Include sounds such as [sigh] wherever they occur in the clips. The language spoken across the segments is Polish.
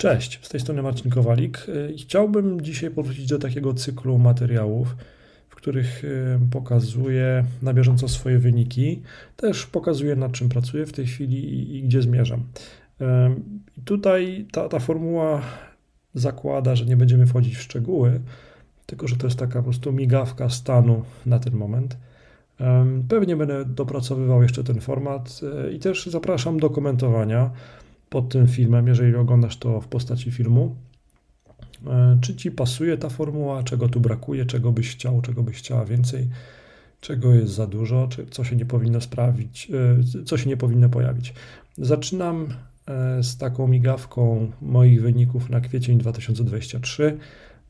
Cześć, z tej strony Marcin Kowalik i chciałbym dzisiaj powrócić do takiego cyklu materiałów, w których pokazuję na bieżąco swoje wyniki, też pokazuję nad czym pracuję w tej chwili i, i gdzie zmierzam. I tutaj ta, ta formuła zakłada, że nie będziemy wchodzić w szczegóły, tylko że to jest taka po prostu migawka stanu na ten moment. Pewnie będę dopracowywał jeszcze ten format e, i też zapraszam do komentowania pod tym filmem, jeżeli oglądasz to w postaci filmu. E, czy ci pasuje ta formuła, czego tu brakuje, czego byś chciał, czego byś chciała więcej, czego jest za dużo, czy co się nie powinno sprawić, e, co się nie powinno pojawić. Zaczynam z taką migawką moich wyników na kwiecień 2023.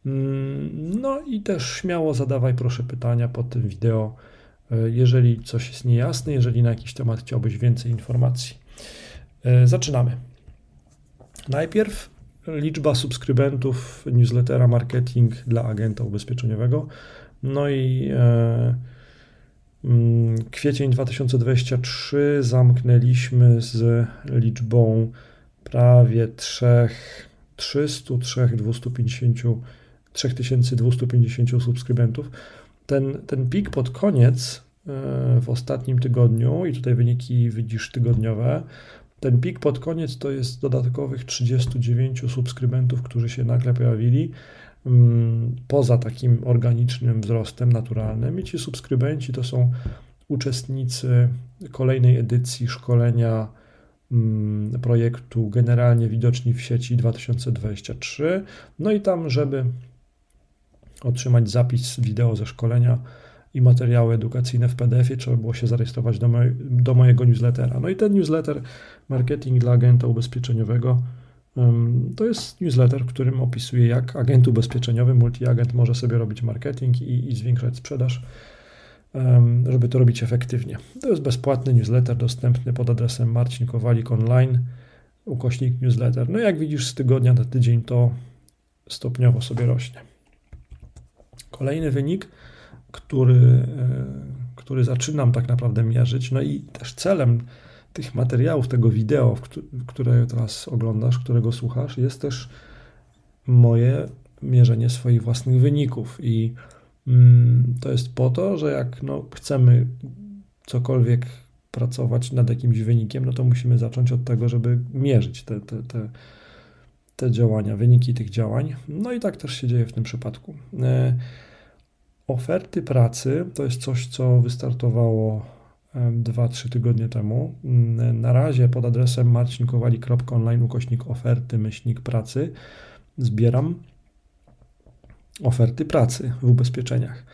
Mm, no i też śmiało zadawaj proszę pytania pod tym wideo E, jeżeli coś jest niejasne, jeżeli na jakiś temat chciałbyś więcej informacji. E, zaczynamy. Najpierw liczba subskrybentów newslettera Marketing dla agenta ubezpieczeniowego. No i e, mm, kwiecień 2023 zamknęliśmy z liczbą prawie 3 300, 3250, 3250 subskrybentów ten, ten pik pod koniec e, w ostatnim tygodniu, i tutaj wyniki widzisz tygodniowe, ten pik pod koniec to jest dodatkowych 39 subskrybentów, którzy się nagle pojawili mm, poza takim organicznym wzrostem naturalnym. I ci subskrybenci to są uczestnicy kolejnej edycji szkolenia mm, projektu Generalnie Widoczni w sieci 2023. No i tam, żeby otrzymać zapis wideo ze szkolenia i materiały edukacyjne w PDF-ie, trzeba było się zarejestrować do, moj, do mojego newslettera. No i ten newsletter Marketing dla agenta ubezpieczeniowego to jest newsletter, w którym opisuję, jak agent ubezpieczeniowy, multiagent może sobie robić marketing i, i zwiększać sprzedaż, żeby to robić efektywnie. To jest bezpłatny newsletter dostępny pod adresem Marcin Kowalik online, ukośnik newsletter. No jak widzisz, z tygodnia na tydzień to stopniowo sobie rośnie. Kolejny wynik, który, e, który zaczynam tak naprawdę mierzyć, no i też celem tych materiałów, tego wideo, które teraz oglądasz, którego słuchasz, jest też moje mierzenie swoich własnych wyników. I mm, to jest po to, że jak no, chcemy cokolwiek pracować nad jakimś wynikiem, no to musimy zacząć od tego, żeby mierzyć te, te, te, te działania, wyniki tych działań. No i tak też się dzieje w tym przypadku. Oferty pracy to jest coś, co wystartowało 2-3 tygodnie temu. Mm, na razie pod adresem marcinkowali.online ukośnik oferty myślnik pracy zbieram oferty pracy w ubezpieczeniach.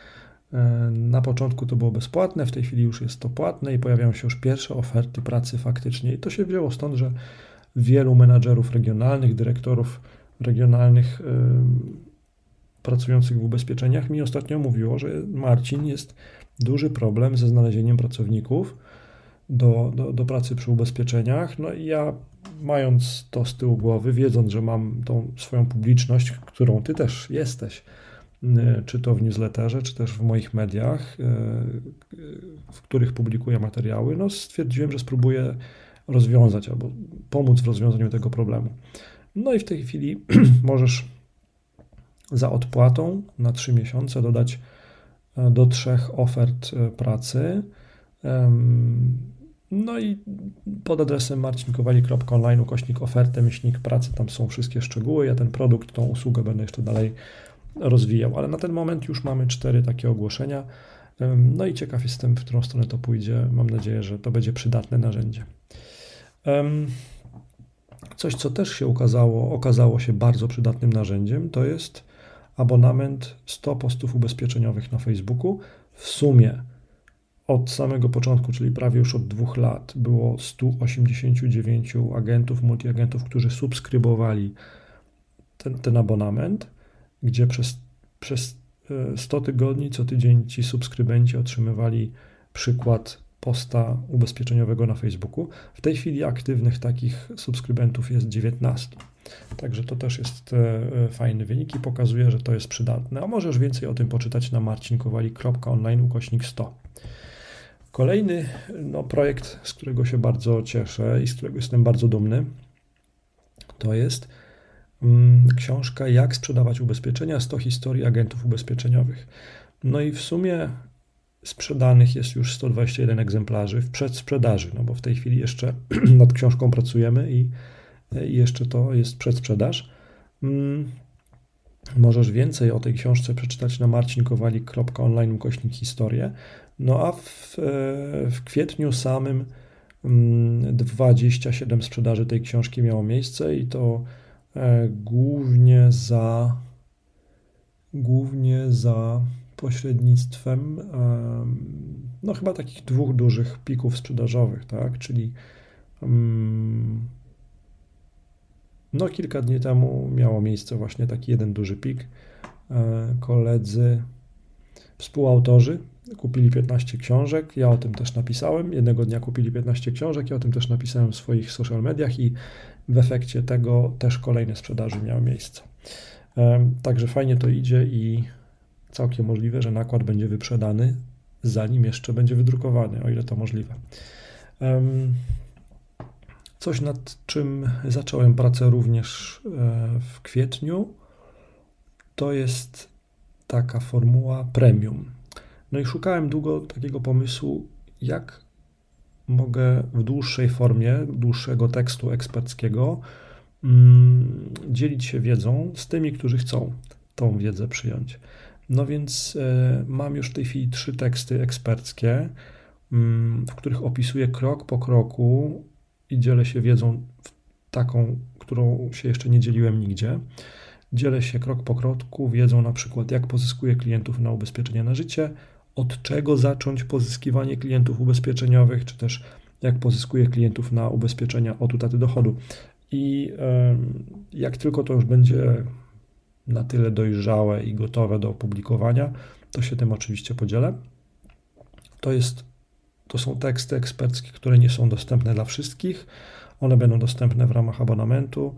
E, na początku to było bezpłatne, w tej chwili już jest to płatne i pojawiają się już pierwsze oferty pracy faktycznie. I to się wzięło stąd, że wielu menadżerów regionalnych, dyrektorów regionalnych pracujących w ubezpieczeniach mi ostatnio mówiło, że Marcin jest duży problem ze znalezieniem pracowników do, do, do pracy przy ubezpieczeniach. No i ja, mając to z tyłu głowy, wiedząc, że mam tą swoją publiczność, którą ty też jesteś, y, czy to w newsletterze, czy też w moich mediach, y, w których publikuję materiały, no stwierdziłem, że spróbuję rozwiązać albo pomóc w rozwiązaniu tego problemu. No i w tej chwili [clears throat] możesz za odpłatą na 3 miesiące dodać e, do trzech ofert e, pracy. No i pod adresem marcinkowali.online ukośnik ofertę, myślnik pracy, tam są wszystkie szczegóły. Ja ten produkt, tą usługę będę jeszcze dalej rozwijał, ale na ten moment już mamy cztery takie ogłoszenia. No i ciekaw jestem, w którą stronę to pójdzie. Mam nadzieję, że to będzie przydatne narzędzie. Coś, co też się okazało, okazało się bardzo przydatnym narzędziem, to jest abonament 100 postów ubezpieczeniowych na Facebooku. W sumie od samego początku, czyli prawie już od dwóch lat, było 189 agentów, multiagentów, którzy subskrybowali ten, ten abonament, gdzie przez, przez 100 e, tygodni co tydzień ci subskrybenci otrzymywali przykład posta ubezpieczeniowego na Facebooku. W tej chwili aktywnych takich subskrybentów jest 19. Także to też jest e, e, fajny wynik i pokazuje, że to jest przydatne. A możesz więcej o tym poczytać na marcinkowali.online ukośnik 100. Kolejny no, projekt, z którego się bardzo cieszę i z którego jestem bardzo dumny, to jest mm, książka Jak sprzedawać ubezpieczenia 100 historii agentów ubezpieczeniowych. No i w sumie sprzedanych jest już 121 egzemplarzy w przedsprzedaży, no bo w tej chwili jeszcze [clears throat] nad książką pracujemy i, jeszcze to jest przedsprzedaż. Mm, możesz więcej o tej książce przeczytać na marcinkowalik.online ukośnik historię. No a w, e, w kwietniu samym 27 mm, sprzedaży tej książki miało miejsce i to e, głównie za głównie za pośrednictwem no chyba takich dwóch dużych pików sprzedażowych, tak, czyli no kilka dni temu miało miejsce właśnie taki jeden duży pik. E, koledzy, współautorzy kupili 15 książek, ja o tym też napisałem, jednego dnia kupili 15 książek, ja o tym też napisałem w swoich social mediach i w efekcie tego też kolejne sprzedaży miały miejsce. Także fajnie to idzie i całkiem możliwe, że nakład będzie wyprzedany, zanim jeszcze będzie wydrukowany, o ile to możliwe. Coś nad czym zacząłem pracę również e, w kwietniu, to jest taka formuła premium. No i szukałem długo takiego pomysłu, jak mogę w dłuższej formie, dłuższego tekstu eksperckiego mm, dzielić się wiedzą z tymi, którzy chcą tą wiedzę przyjąć. No więc e, mam już w tej chwili trzy teksty eksperckie, mm, w których opisuję krok po kroku i dzielę się wiedzą taką, którą się jeszcze nie dzieliłem nigdzie. Dzielę się krok po kroku wiedzą na przykład, jak pozyskuję klientów na ubezpieczenia na życie, od czego zacząć pozyskiwanie klientów ubezpieczeniowych, czy też jak pozyskuję klientów na ubezpieczenia od utraty dochodu. I jak tylko to już będzie na tyle dojrzałe i gotowe do opublikowania, to się tym oczywiście podzielę. To, jest, to są teksty eksperckie, które nie są dostępne dla wszystkich. One będą dostępne w ramach abonamentu.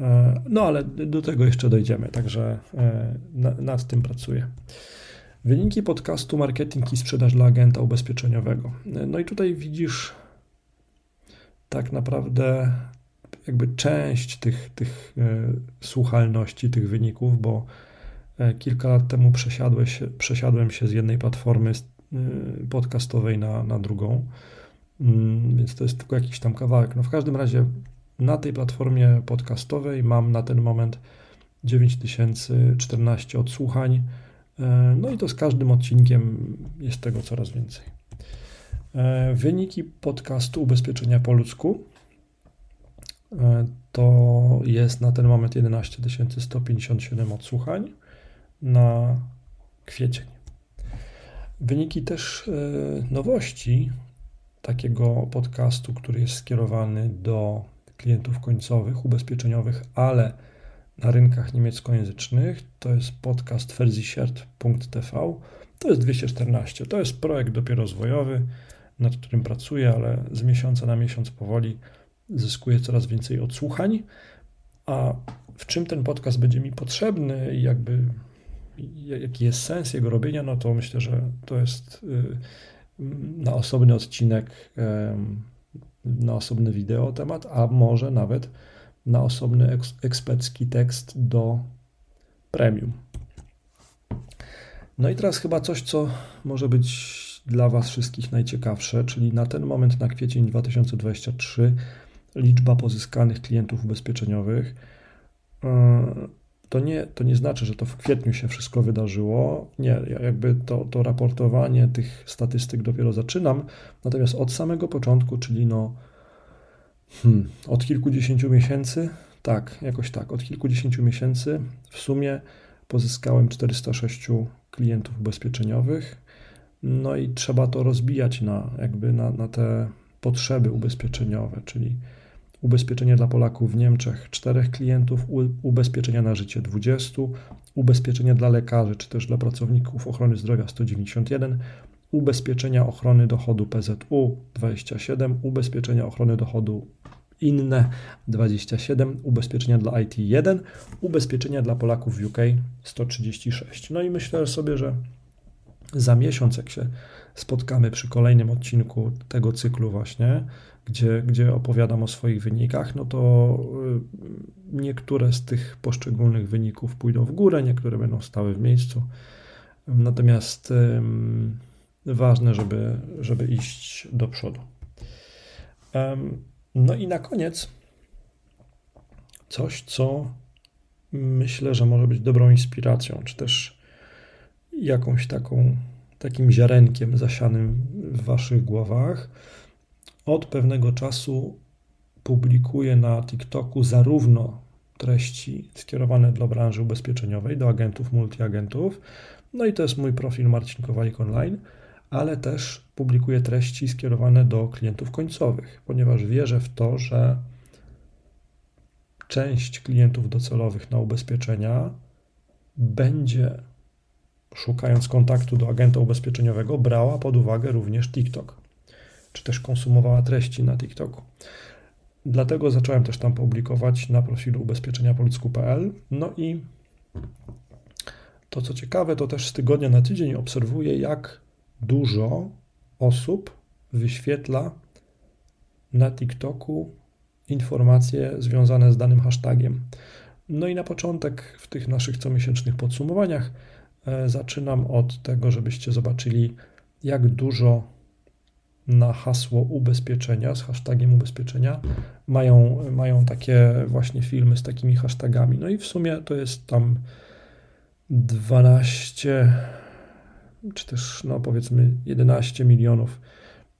E, no ale do tego jeszcze dojdziemy, także e, nad tym pracuję. Wyniki podcastu Marketing i sprzedaż dla agenta ubezpieczeniowego. No i tutaj widzisz tak naprawdę jakby część tych, tych e, słuchalności, tych wyników, bo e, kilka lat temu przesiadłem się, przesiadłem się z jednej platformy e, podcastowej na, na drugą, mm, więc to jest tylko jakiś tam kawałek. No w każdym razie na tej platformie podcastowej mam na ten moment 9014 odsłuchań, no i to z każdym odcinkiem jest tego coraz więcej. Wyniki podcastu Ubezpieczenia po ludzku to jest na ten moment 11 157 odsłuchań na kwiecień. Wyniki też e, nowości takiego podcastu, który jest skierowany do klientów końcowych, ubezpieczeniowych, ale na rynkach niemieckojęzycznych, to jest podcast versichert.tv. To jest 214. To jest projekt dopiero rozwojowy, nad którym pracuję, ale z miesiąca na miesiąc powoli zyskuje coraz więcej odsłuchań. A w czym ten podcast będzie mi potrzebny i jakby jaki jest sens jego robienia, no to myślę, że to jest y, na osobny odcinek, na osobny wideo temat, a może nawet na osobny ekspercki tekst do premium. No i teraz chyba coś, co może być dla Was wszystkich najciekawsze, czyli na ten moment, na kwiecień 2023, liczba pozyskanych klientów ubezpieczeniowych. E, to nie, to nie znaczy, że to w kwietniu się wszystko wydarzyło. Nie, jakby to, to raportowanie tych statystyk dopiero zaczynam. Natomiast od samego początku, czyli no hmm, od kilkudziesięciu miesięcy, tak, jakoś tak, od kilkudziesięciu miesięcy w sumie pozyskałem 406 klientów ubezpieczeniowych. No i trzeba to rozbijać na jakby na, na te potrzeby ubezpieczeniowe, czyli ubezpieczenie dla Polaków w Niemczech 4 klientów, ubezpieczenia na życie 20, ubezpieczenia dla lekarzy czy też dla pracowników ochrony zdrowia 191, ubezpieczenia ochrony dochodu PZU 27, ubezpieczenia ochrony dochodu inne 27, ubezpieczenia dla IT 1, ubezpieczenia dla Polaków w UK 136. No i myślę sobie, że Za miesiąc, jak się spotkamy przy kolejnym odcinku tego cyklu, właśnie, gdzie, gdzie opowiadam o swoich wynikach, no to y, niektóre z tych poszczególnych wyników pójdą w górę, niektóre będą stały w miejscu. Natomiast ważne, żeby, żeby iść do przodu. No i na koniec coś, co myślę, że może być dobrą inspiracją, czy też jakąś taką, takim ziarenkiem zasianym w waszych głowach. Od pewnego czasu publikuję na TikToku zarówno treści skierowane dla branży ubezpieczeniowej, do agentów, multiagentów, no i to jest mój profil Marcin Kowalik Online, ale też publikuję treści skierowane do klientów końcowych, ponieważ wierzę w to, że część klientów docelowych na ubezpieczenia będzie, szukając kontaktu do agenta ubezpieczeniowego, brała pod uwagę również TikTok, czy też konsumowała treści na TikToku. Dlatego zacząłem też tam publikować na profilu ubezpieczeniapolicku.pl. No i to, co ciekawe, to też z tygodnia na tydzień obserwuję, jak dużo osób wyświetla na TikToku informacje związane z danym hashtagiem. No i na początek w tych naszych comiesięcznych podsumowaniach e, zaczynam od tego, żebyście zobaczyli, jak dużo na hasło ubezpieczenia z hashtagiem ubezpieczenia mają, mają takie właśnie filmy z takimi hashtagami. No i w sumie to jest tam 12 czy też no powiedzmy 11 milionów.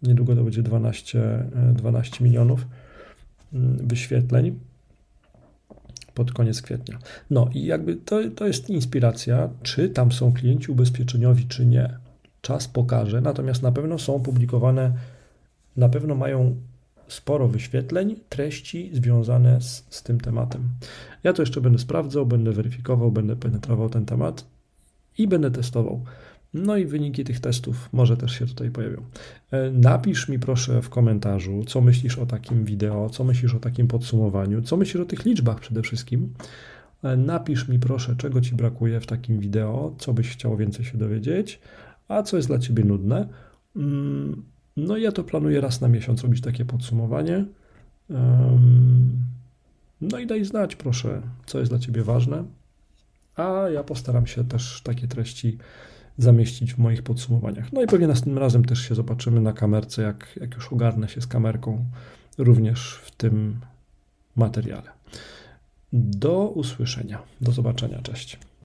Niedługo to będzie 12, 12 e, milionów mm, wyświetleń pod koniec kwietnia. No i jakby to, to jest inspiracja, czy tam są klienci ubezpieczeniowi, czy nie. Czas pokaże, natomiast na pewno są publikowane, na pewno mają sporo wyświetleń, treści związane z, z tym tematem. Ja to jeszcze będę sprawdzał, będę weryfikował, będę penetrował ten temat i będę testował. No i wyniki tych testów może też się tutaj pojawią. E, napisz mi proszę w komentarzu, co myślisz o takim wideo, co myślisz o takim podsumowaniu, co myślisz o tych liczbach przede wszystkim. E, napisz mi proszę, czego ci brakuje w takim wideo, co byś chciał więcej się dowiedzieć, a co jest dla ciebie nudne. Mm, no ja to planuję raz na miesiąc robić takie podsumowanie. No i daj znać proszę, co jest dla ciebie ważne, a ja postaram się też takie treści zamieścić w moich podsumowaniach. No i pewnie następnym razem też się zobaczymy na kamerce, jak, jak już ogarnę się z kamerką, również w tym materiale. Do usłyszenia, do zobaczenia, cześć.